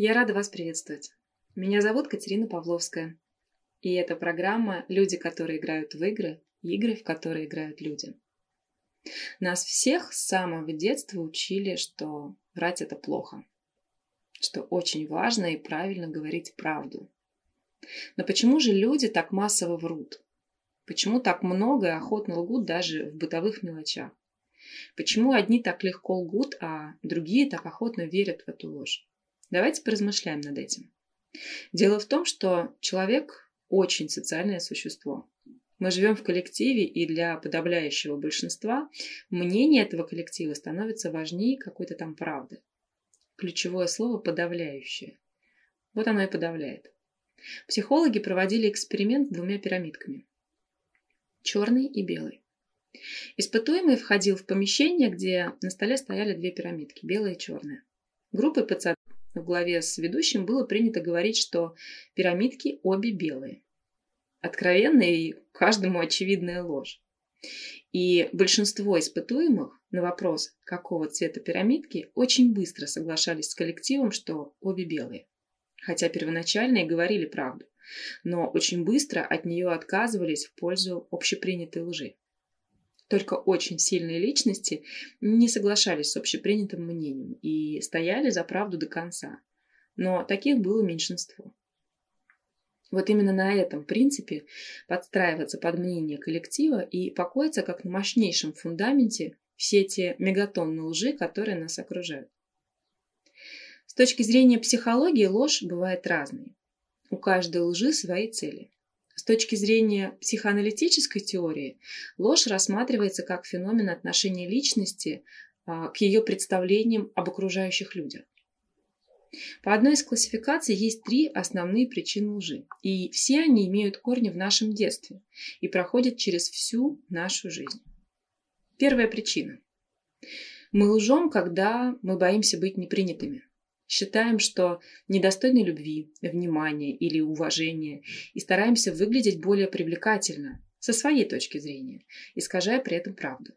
Я рада вас приветствовать. Меня зовут Катерина Павловская. И это программа «Люди, которые играют в игры», игры, в которые играют люди. Нас всех с самого детства учили, что врать это плохо, что очень важно и правильно говорить правду. Но почему же люди так массово врут? Почему так много и охотно лгут даже в бытовых мелочах? Почему одни так легко лгут, а другие так охотно верят в эту ложь? Давайте поразмышляем над этим. Дело в том, что человек очень социальное существо. Мы живем в коллективе, и для подавляющего большинства мнение этого коллектива становится важнее какой-то там правды. Ключевое слово «подавляющее». Вот оно и подавляет. Психологи проводили эксперимент с двумя пирамидками. Черный и белый. Испытуемый входил в помещение, где на столе стояли две пирамидки, белая и черная. Группой в главе с ведущим было принято говорить, что пирамидки обе белые. Откровенная и каждому очевидная ложь. И большинство испытуемых на вопрос, какого цвета пирамидки, очень быстро соглашались с коллективом, что обе белые. Хотя первоначально и говорили правду, но очень быстро от нее отказывались в пользу общепринятой лжи. Только очень сильные личности не соглашались с общепринятым мнением и стояли за правду до конца. Но таких было меньшинство. Вот именно на этом принципе подстраиваться под мнение коллектива и покоиться как на мощнейшем фундаменте все те мегатонны лжи, которые нас окружают. С точки зрения психологии ложь бывает разной. У каждой лжи свои цели. С точки зрения психоаналитической теории, ложь рассматривается как феномен отношения личности а, к ее представлениям об окружающих людях. По одной из классификаций есть три основные причины лжи, и все они имеют корни в нашем детстве и проходят через всю нашу жизнь. Первая причина. Мы лжем, когда мы боимся быть непринятыми. Считаем, что недостойны любви, внимания или уважения и стараемся выглядеть более привлекательно со своей точки зрения, искажая при этом правду.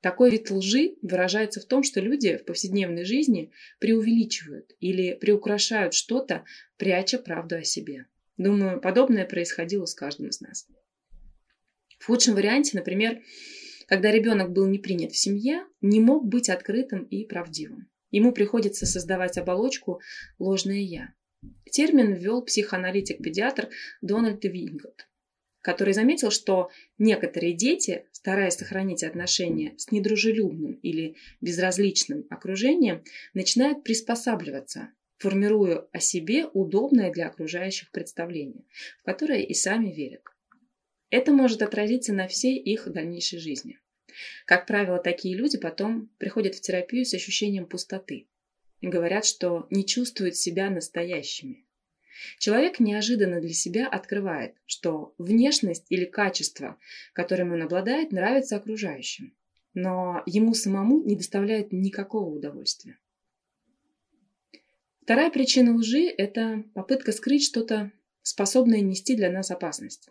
Такой вид лжи выражается в том, что люди в повседневной жизни преувеличивают или приукрашают что-то, пряча правду о себе. Думаю, подобное происходило с каждым из нас. В худшем варианте, например, когда ребенок был не принят в семье, не мог быть открытым и правдивым. Ему приходится создавать оболочку «ложное я». Термин ввел психоаналитик-педиатр Дональд Вингот, который заметил, что некоторые дети, стараясь сохранить отношения с недружелюбным или безразличным окружением, начинают приспосабливаться, формируя о себе удобное для окружающих представление, в которое и сами верят. Это может отразиться на всей их дальнейшей жизни. Как правило, такие люди потом приходят в терапию с ощущением пустоты и говорят, что не чувствуют себя настоящими. Человек неожиданно для себя открывает, что внешность или качество, которым он обладает, нравится окружающим, но ему самому не доставляет никакого удовольствия. Вторая причина лжи – это попытка скрыть что-то, способное нести для нас опасность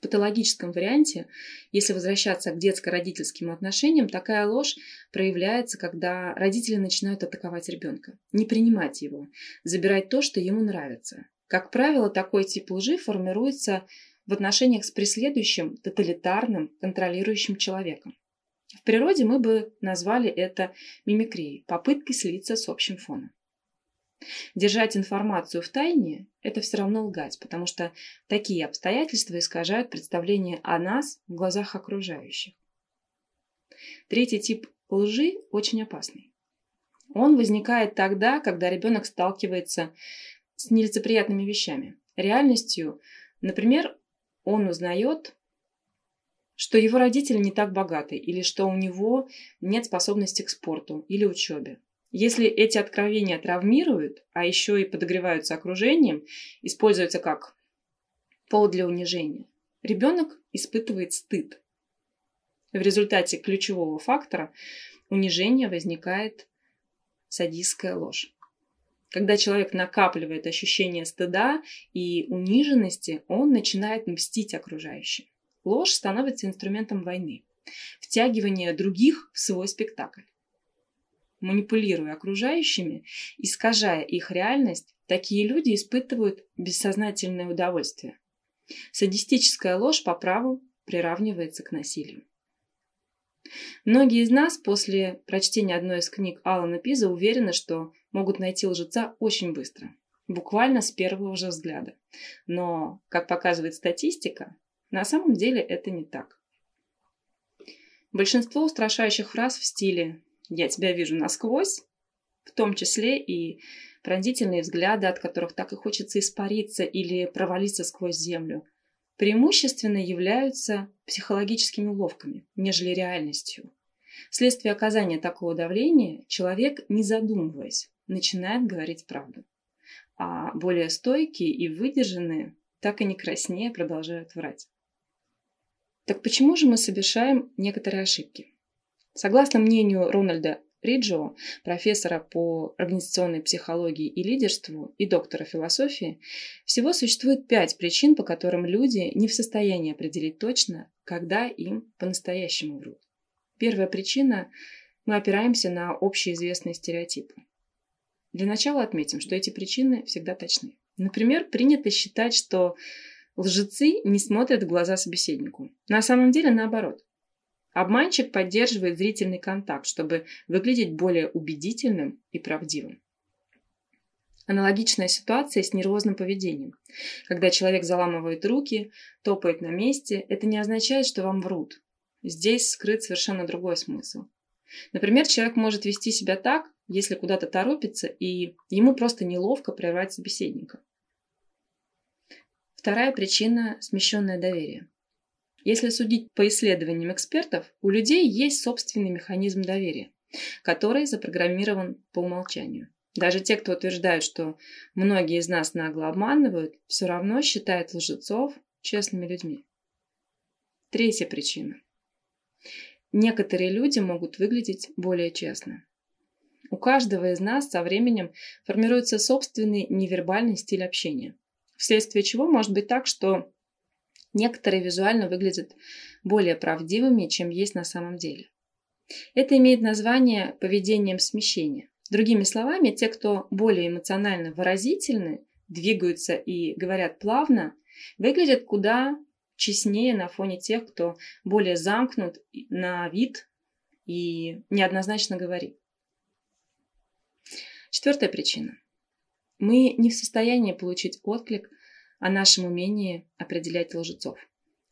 патологическом варианте, если возвращаться к детско-родительским отношениям, такая ложь проявляется, когда родители начинают атаковать ребенка, не принимать его, забирать то, что ему нравится. Как правило, такой тип лжи формируется в отношениях с преследующим, тоталитарным, контролирующим человеком. В природе мы бы назвали это мимикрией, попыткой слиться с общим фоном. Держать информацию в тайне – это все равно лгать, потому что такие обстоятельства искажают представление о нас в глазах окружающих. Третий тип лжи очень опасный. Он возникает тогда, когда ребенок сталкивается с нелицеприятными вещами, реальностью. Например, он узнает, что его родители не так богаты, или что у него нет способности к спорту или учебе. Если эти откровения травмируют, а еще и подогреваются окружением, используются как повод для унижения, ребенок испытывает стыд. В результате ключевого фактора унижения возникает садистская ложь. Когда человек накапливает ощущение стыда и униженности, он начинает мстить окружающим. Ложь становится инструментом войны, втягивания других в свой спектакль. Манипулируя окружающими, искажая их реальность, такие люди испытывают бессознательное удовольствие. Садистическая ложь по праву приравнивается к насилию. Многие из нас после прочтения одной из книг Алана Пиза уверены, что могут найти лжеца очень быстро, буквально с первого же взгляда. Но, как показывает статистика, на самом деле это не так. Большинство устрашающих фраз в стиле «я тебя вижу насквозь», в том числе и пронзительные взгляды, от которых так и хочется испариться или провалиться сквозь землю, преимущественно являются психологическими уловками, нежели реальностью. Вследствие оказания такого давления человек, не задумываясь, начинает говорить правду. А более стойкие и выдержанные так и не краснее продолжают врать. Так почему же мы совершаем некоторые ошибки? Согласно мнению Рональда Риджо, профессора по организационной психологии и лидерству и доктора философии, всего существует пять причин, по которым люди не в состоянии определить точно, когда им по-настоящему врут. Первая причина – мы опираемся на общеизвестные стереотипы. Для начала отметим, что эти причины всегда точны. Например, принято считать, что Лжецы не смотрят в глаза собеседнику. На самом деле наоборот. Обманщик поддерживает зрительный контакт, чтобы выглядеть более убедительным и правдивым. Аналогичная ситуация с нервозным поведением. Когда человек заламывает руки, топает на месте, это не означает, что вам врут. Здесь скрыт совершенно другой смысл. Например, человек может вести себя так, если куда-то торопится, и ему просто неловко прервать собеседника. Вторая причина – смещенное доверие. Если судить по исследованиям экспертов, у людей есть собственный механизм доверия, который запрограммирован по умолчанию. Даже те, кто утверждают, что многие из нас нагло обманывают, все равно считают лжецов честными людьми. Третья причина. Некоторые люди могут выглядеть более честно. У каждого из нас со временем формируется собственный невербальный стиль общения вследствие чего может быть так, что некоторые визуально выглядят более правдивыми, чем есть на самом деле. Это имеет название поведением смещения. Другими словами, те, кто более эмоционально выразительны, двигаются и говорят плавно, выглядят куда честнее на фоне тех, кто более замкнут на вид и неоднозначно говорит. Четвертая причина. Мы не в состоянии получить отклик о нашем умении определять лжецов.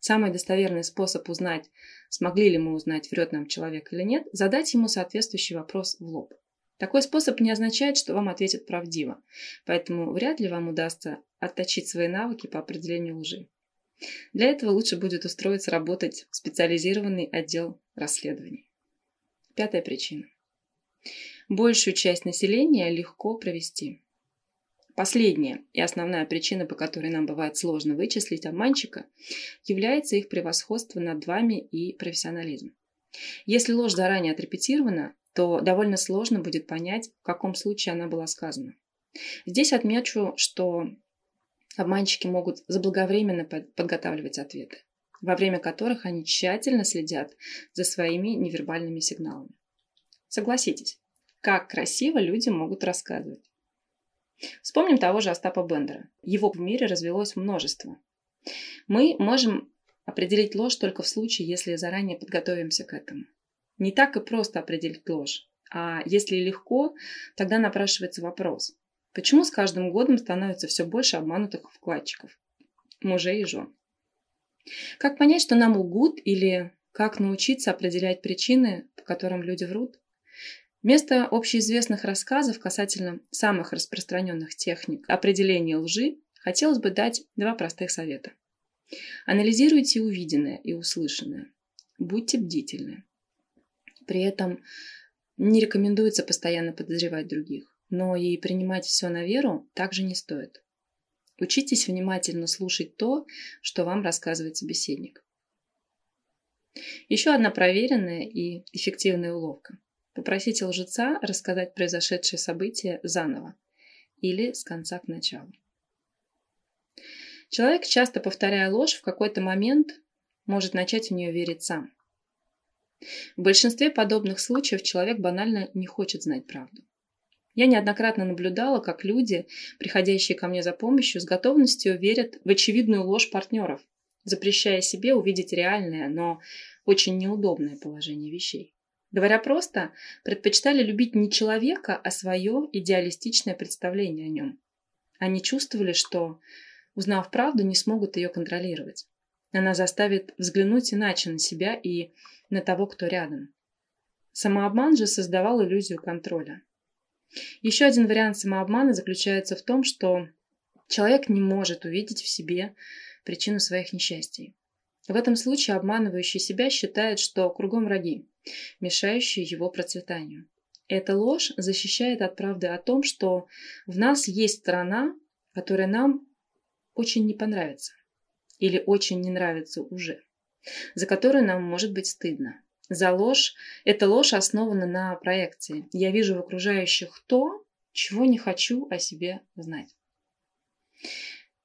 Самый достоверный способ узнать, смогли ли мы узнать, врет нам человек или нет, задать ему соответствующий вопрос в лоб. Такой способ не означает, что вам ответят правдиво, поэтому вряд ли вам удастся отточить свои навыки по определению лжи. Для этого лучше будет устроиться работать в специализированный отдел расследований. Пятая причина. Большую часть населения легко провести. Последняя и основная причина, по которой нам бывает сложно вычислить обманщика, является их превосходство над вами и профессионализм. Если ложь заранее отрепетирована, то довольно сложно будет понять, в каком случае она была сказана. Здесь отмечу, что обманщики могут заблаговременно подготавливать ответы, во время которых они тщательно следят за своими невербальными сигналами. Согласитесь, как красиво люди могут рассказывать. Вспомним того же Остапа Бендера. Его в мире развелось множество. Мы можем определить ложь только в случае, если заранее подготовимся к этому. Не так и просто определить ложь. А если легко, тогда напрашивается вопрос. Почему с каждым годом становится все больше обманутых вкладчиков, мужей и жен? Как понять, что нам лгут или как научиться определять причины, по которым люди врут? Вместо общеизвестных рассказов касательно самых распространенных техник определения лжи хотелось бы дать два простых совета. Анализируйте увиденное и услышанное. Будьте бдительны. При этом не рекомендуется постоянно подозревать других, но и принимать все на веру также не стоит. Учитесь внимательно слушать то, что вам рассказывает собеседник. Еще одна проверенная и эффективная уловка – Попросите лжеца рассказать произошедшее событие заново или с конца к началу. Человек, часто повторяя ложь, в какой-то момент может начать в нее верить сам. В большинстве подобных случаев человек банально не хочет знать правду. Я неоднократно наблюдала, как люди, приходящие ко мне за помощью, с готовностью верят в очевидную ложь партнеров, запрещая себе увидеть реальное, но очень неудобное положение вещей. Говоря просто, предпочитали любить не человека, а свое идеалистичное представление о нем. Они чувствовали, что, узнав правду, не смогут ее контролировать. Она заставит взглянуть иначе на себя и на того, кто рядом. Самообман же создавал иллюзию контроля. Еще один вариант самообмана заключается в том, что человек не может увидеть в себе причину своих несчастий. В этом случае обманывающий себя считает, что кругом враги, мешающие его процветанию. Эта ложь защищает от правды о том, что в нас есть сторона, которая нам очень не понравится или очень не нравится уже, за которую нам может быть стыдно. За ложь, эта ложь основана на проекции. Я вижу в окружающих то, чего не хочу о себе знать.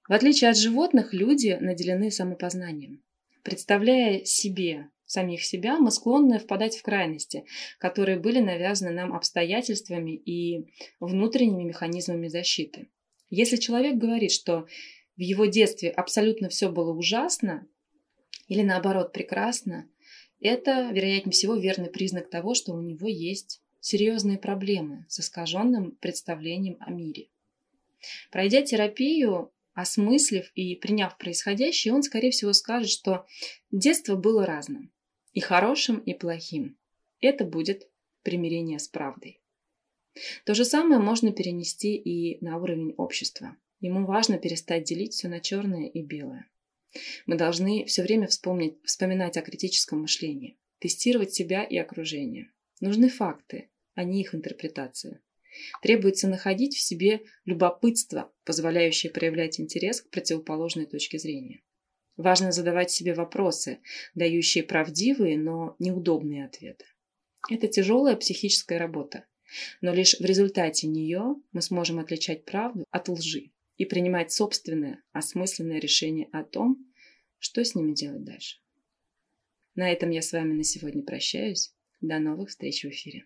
В отличие от животных, люди наделены самопознанием. Представляя себе самих себя, мы склонны впадать в крайности, которые были навязаны нам обстоятельствами и внутренними механизмами защиты. Если человек говорит, что в его детстве абсолютно все было ужасно, или наоборот прекрасно, это, вероятнее всего, верный признак того, что у него есть серьезные проблемы с искаженным представлением о мире. Пройдя терапию, осмыслив и приняв происходящее, он, скорее всего, скажет, что детство было разным, и хорошим, и плохим. Это будет примирение с правдой. То же самое можно перенести и на уровень общества. Ему важно перестать делить все на черное и белое. Мы должны все время вспомнить, вспоминать о критическом мышлении, тестировать себя и окружение. Нужны факты, а не их интерпретация. Требуется находить в себе любопытство, позволяющее проявлять интерес к противоположной точке зрения. Важно задавать себе вопросы, дающие правдивые, но неудобные ответы. Это тяжелая психическая работа, но лишь в результате нее мы сможем отличать правду от лжи и принимать собственное осмысленное решение о том, что с ними делать дальше. На этом я с вами на сегодня прощаюсь. До новых встреч в эфире.